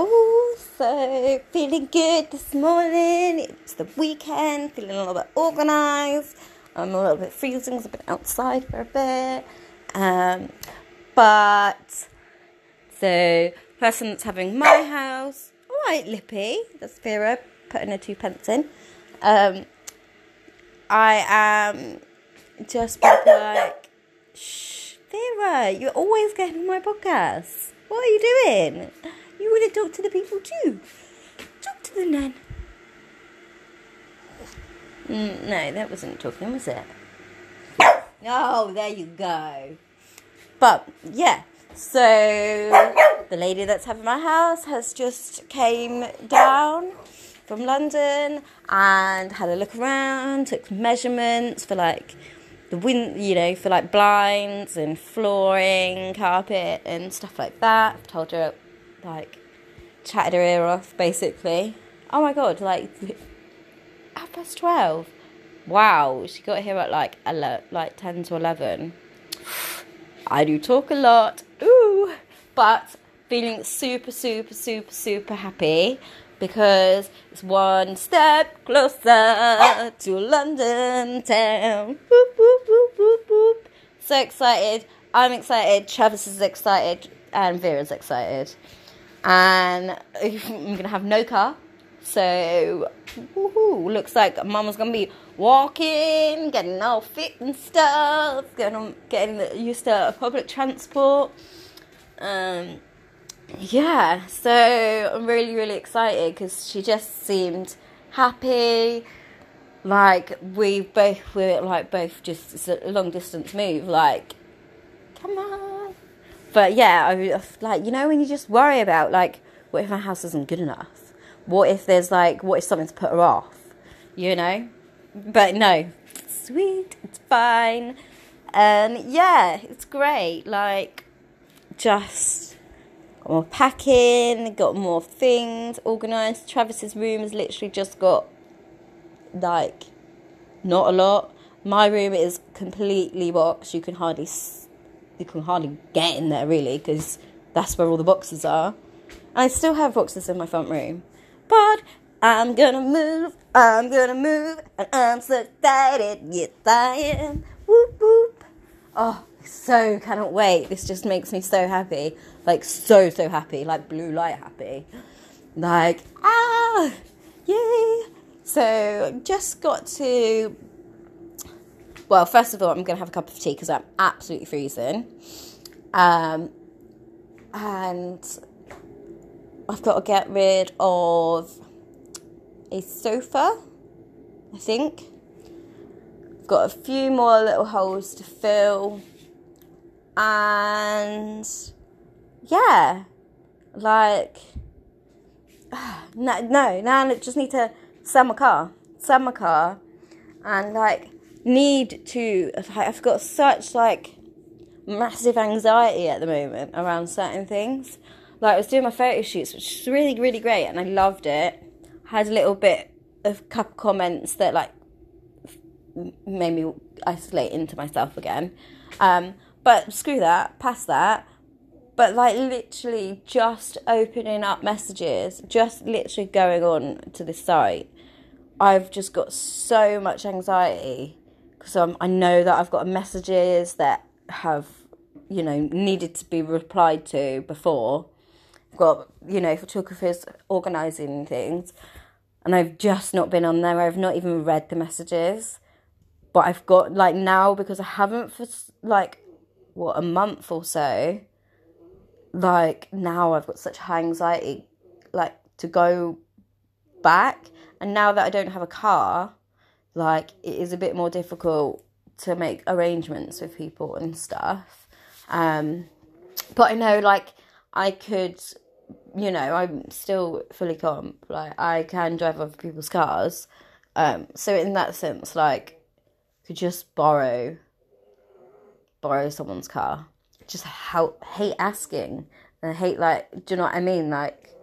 Oh, so feeling good this morning. It's the weekend, feeling a little bit organized. I'm a little bit freezing because I've been outside for a bit. Um, but so, person that's having my house, all right, Lippy, that's Vera putting her two pence in. Um, I am just like, shh, Vera, you're always getting my podcast. What are you doing? You want to talk to the people too. Talk to the nan. Mm, no, that wasn't talking, was it? Oh, there you go. But yeah, so the lady that's having my house has just came down from London and had a look around, took measurements for like the wind, you know, for like blinds and flooring, carpet and stuff like that. I've told her like chatted her ear off basically. Oh my god, like half past twelve. Wow, she got here at like ele- like ten to eleven. I do talk a lot, ooh, but feeling super, super, super, super happy because it's one step closer to London town. Whoop, whoop, whoop. So excited. I'm excited. Travis is excited. And Vera's excited. And I'm to have no car. So, looks like Mama's to be walking, getting all fit and stuff, getting, getting used to public transport. Um, yeah, so I'm really, really excited because she just seemed happy. Like we both were like both just it's a long distance move. Like, come on. But yeah, I like you know when you just worry about like what if my house isn't good enough? What if there's like what if something's put her off? You know. But no, sweet, it's fine, and yeah, it's great. Like, just got more packing, got more things organised. Travis's room has literally just got like not a lot. My room is completely boxed. You can hardly you can hardly get in there really because that's where all the boxes are. I still have boxes in my front room, but I'm gonna move. I'm gonna move, and I'm so excited. Yes, I am. Whoop whoop. Oh, so cannot wait. This just makes me so happy. Like, so, so happy. Like, blue light happy. Like, ah, yay. So, just got to. Well, first of all, I'm going to have a cup of tea because I'm absolutely freezing. Um, and I've got to get rid of a sofa, I think. I've got a few more little holes to fill. And yeah, like, no, no, now I just need to sell my car, sell my car, and like, need to, I've got such like massive anxiety at the moment around certain things. Like, I was doing my photo shoots, which is really, really great, and I loved it. Had a little bit of couple comments that like made me isolate into myself again. Um, but screw that, past that. But like literally just opening up messages, just literally going on to this site, I've just got so much anxiety because um, I know that I've got messages that have, you know, needed to be replied to before. I've got, you know, photographers organising things, and I've just not been on there. I've not even read the messages, but I've got like now because I haven't for like what a month or so. Like now I've got such high anxiety, like to go back, and now that I don't have a car, like it is a bit more difficult to make arrangements with people and stuff. Um, but I know like I could you know, I'm still fully comp. Like I can drive other people's cars. Um, so in that sense, like, could just borrow, borrow someone's car. Just how hate asking and hate like, do you know what I mean? Like,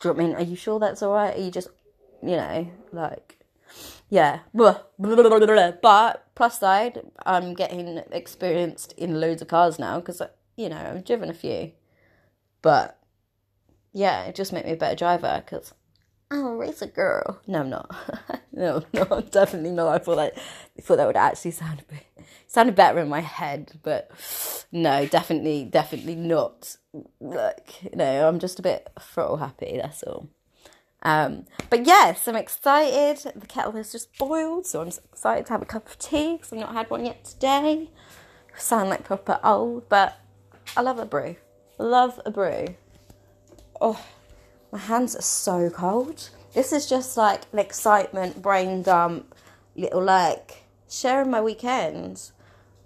do you know I mean? Are you sure that's all right? Are you just, you know, like, yeah. But plus side, I'm getting experienced in loads of cars now because uh, you know I've driven a few, but yeah, it just made me a better driver because I'm a racer girl. No, I'm not. no, no, definitely not. I thought that I thought that would actually sound a bit sounded better in my head, but no, definitely, definitely not. Like, you know, I'm just a bit throttle happy. That's all. Um, but yes, I'm excited. The kettle has just boiled, so I'm excited to have a cup of tea because I've not had one yet today. I sound like proper old, but I love a brew. Love a brew. Oh, my hands are so cold. This is just like an excitement, brain dump, little like sharing my weekend.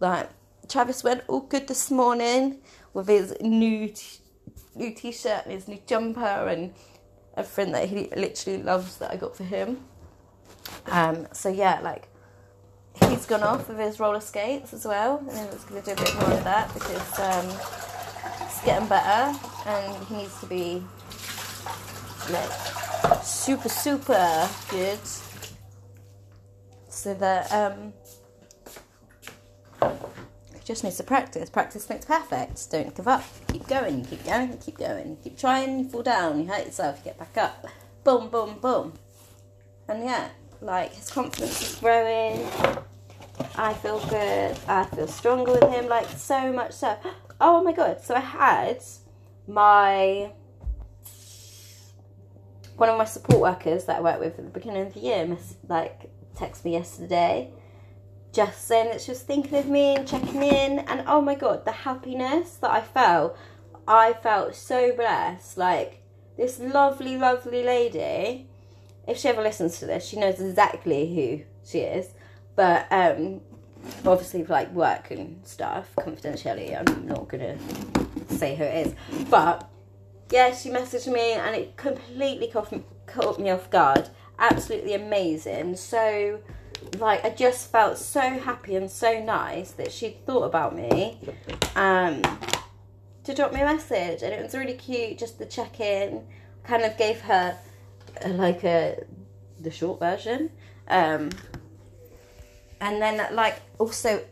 Like Travis went all good this morning with his new t- new t-shirt and his new jumper and everything that he literally loves that I got for him. Um, so yeah, like he's gone off with his roller skates as well, and he's going to do a bit more of that because um, it's getting better and he needs to be like super super good so that um, just needs to practice. Practice makes perfect. Don't give up. Keep going, keep going, keep going. Keep trying, you fall down, you hurt yourself, you get back up. Boom, boom, boom. And yeah, like his confidence is growing. I feel good. I feel stronger with him, like so much so. Oh my god. So I had my one of my support workers that I worked with at the beginning of the year, like, text me yesterday just saying she was thinking of me and checking in. And oh my god the happiness that i felt. I felt so blessed. Like this lovely lovely lady if she ever listens to this she knows exactly who she is. But um obviously like work and stuff confidentially i'm not gonna say who it is. But yeah she messaged me and it completely caught me off guard. Absolutely amazing. So like I just felt so happy and so nice that she'd thought about me um, to drop me a message, and it was really cute just the check in. Kind of gave her uh, like a the short version, um, and then like also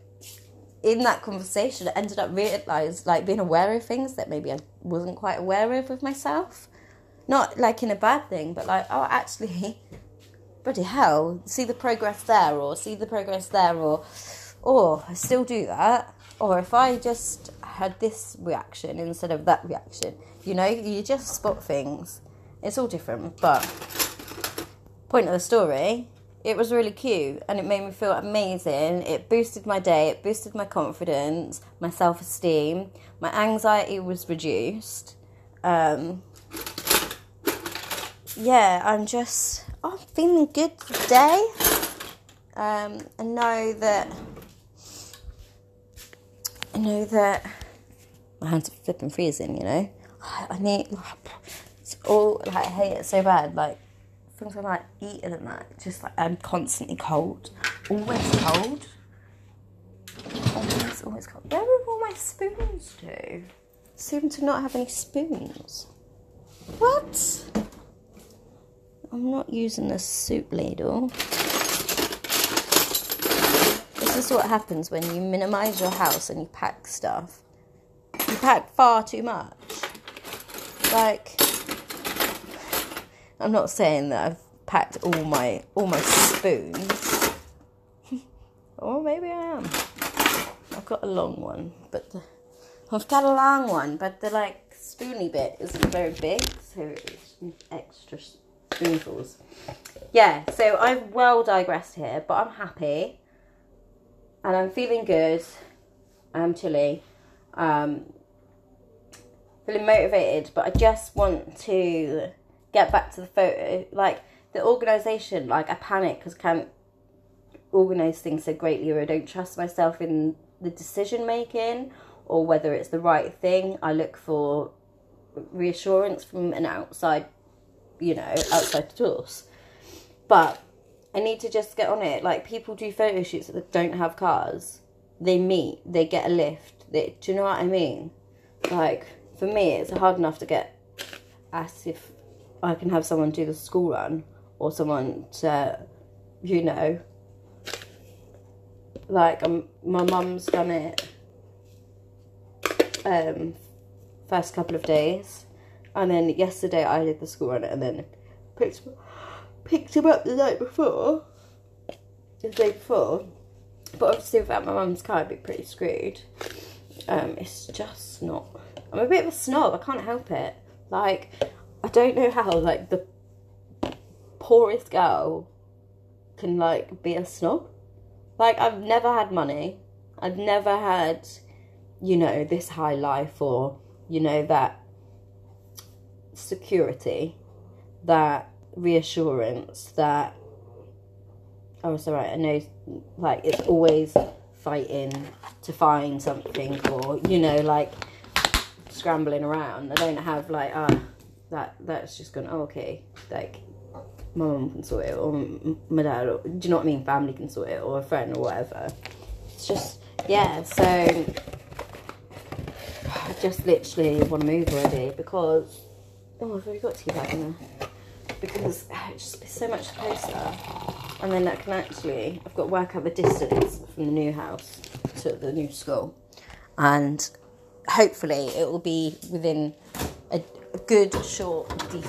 in that conversation, I ended up realize like being aware of things that maybe I wasn't quite aware of with myself. Not like in a bad thing, but like oh actually bloody hell, see the progress there, or see the progress there, or, or I still do that. Or if I just had this reaction instead of that reaction, you know, you just spot things. It's all different, but point of the story, it was really cute and it made me feel amazing. It boosted my day, it boosted my confidence, my self esteem, my anxiety was reduced. Um, yeah, I'm just I'm feeling good today. Um, I know that I know that my hands are flipping freezing. You know, I, need it's all like I hate it so bad. Like things I like eating and that, just like I'm constantly cold, always cold, always always cold. Where are all my spoons to? Seem to not have any spoons. What? I'm not using a soup ladle. This is what happens when you minimize your house and you pack stuff. You pack far too much. Like, I'm not saying that I've packed all my all my spoons. or oh, maybe I am. I've got a long one, but the, I've got a long one, but the like spoony bit isn't very big, so it's extra spoonfuls. Yeah, so I've well digressed here, but I'm happy and I'm feeling good. I'm chilly. Um, feeling motivated, but I just want to get back to the photo. Like the organisation, like I panic because can't organise things so greatly, or I don't trust myself in the decision making, or whether it's the right thing. I look for reassurance from an outside you know, outside the doors. But I need to just get on it. Like people do photo shoots that don't have cars. They meet, they get a lift. They, do you know what I mean? Like for me, it's hard enough to get asked if I can have someone do the school run or someone to, you know, like um, my mum's done it um, first couple of days And then yesterday I did the school run and then picked picked him up the night before, the day before. But obviously, without my mum's car, I'd be pretty screwed. Um, it's just not. I'm a bit of a snob. I can't help it. Like, I don't know how like the poorest girl can like be a snob. Like, I've never had money. I've never had, you know, this high life or you know that security, that reassurance that oh it's alright I know like it's always fighting to find something or you know like scrambling around. I don't have like ah that that's just gone oh, okay like my mum can sort it or my dad or, do you know what I mean? Family can sort it or a friend or whatever. It's just yeah so I just literally want to move already because oh I've already got get back in there because uh, it's just so much closer. And then I can actually, I've got to work out the distance from the new house to the new school. And hopefully it will be within a, a good, short, decent